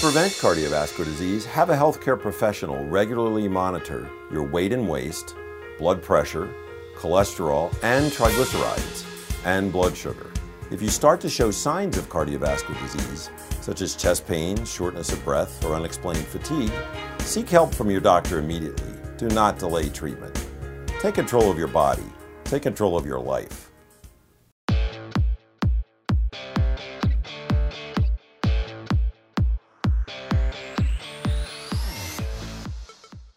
prevent cardiovascular disease, have a healthcare professional regularly monitor your weight and waist, blood pressure, cholesterol, and triglycerides, and blood sugar. If you start to show signs of cardiovascular disease, such as chest pain, shortness of breath, or unexplained fatigue, seek help from your doctor immediately. Do not delay treatment. Take control of your body. Take control of your life.